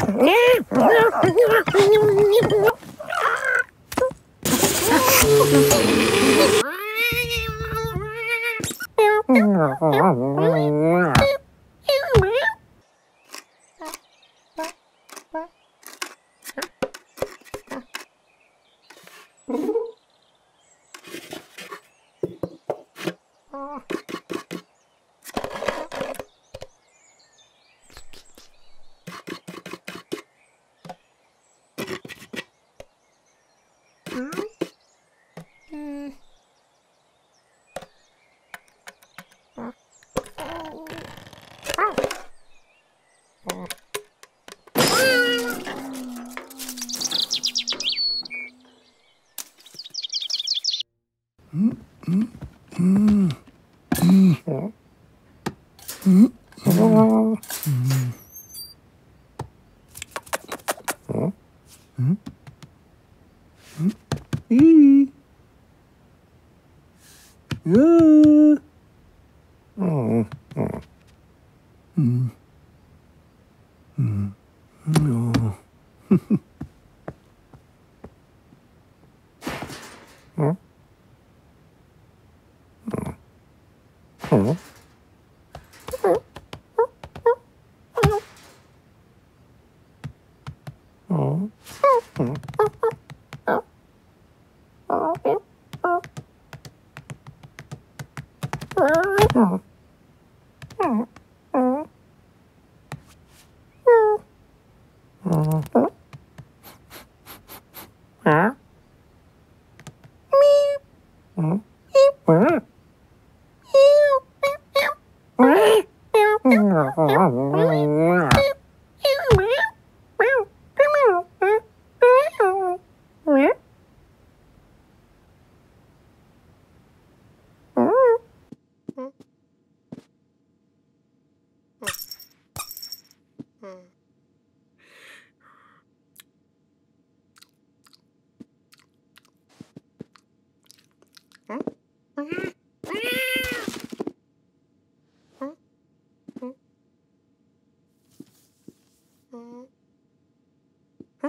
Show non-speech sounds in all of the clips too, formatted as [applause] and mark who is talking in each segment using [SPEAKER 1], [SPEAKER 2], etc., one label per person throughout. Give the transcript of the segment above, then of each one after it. [SPEAKER 1] Oh. [laughs] [laughs] [laughs] 응? 응? 이. 으. 예. 어, 어. 어. 음. 음. 음. 어. [laughs] 어? 어? 어?
[SPEAKER 2] 어? 어? 어? Mm-hmm. Hmm. Huh?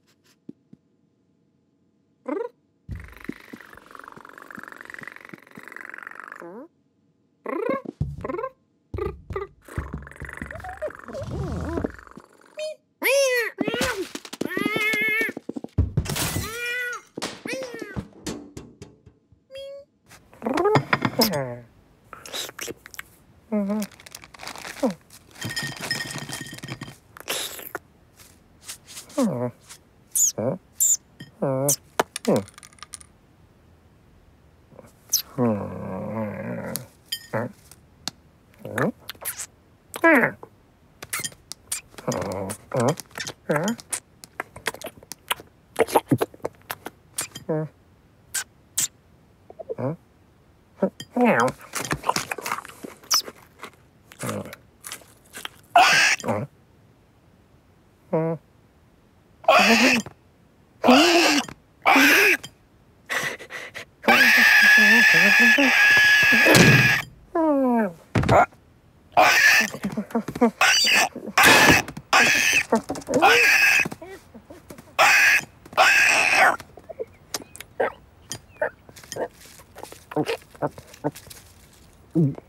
[SPEAKER 2] Uh. mm [laughs]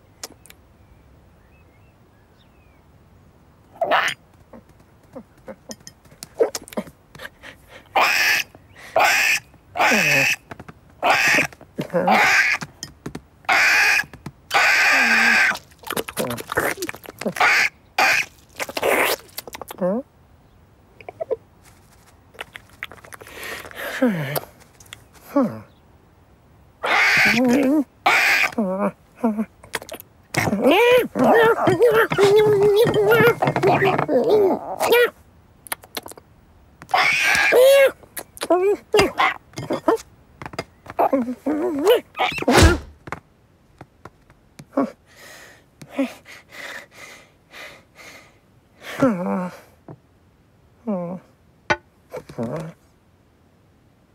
[SPEAKER 2] Mm-hmm.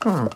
[SPEAKER 2] Mm-hmm.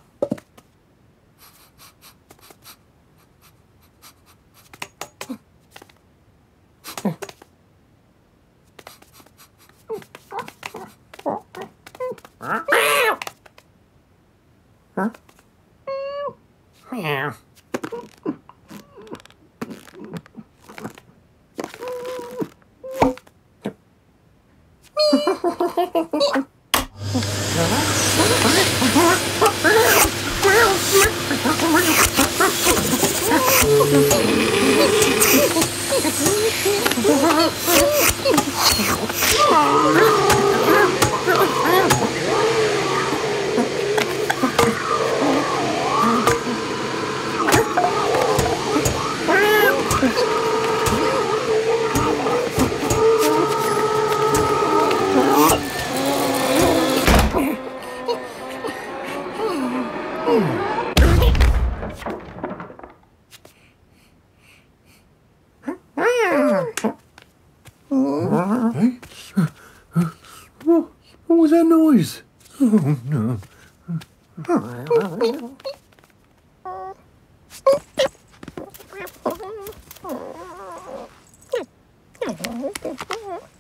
[SPEAKER 2] was that noise? Oh, no. Oh.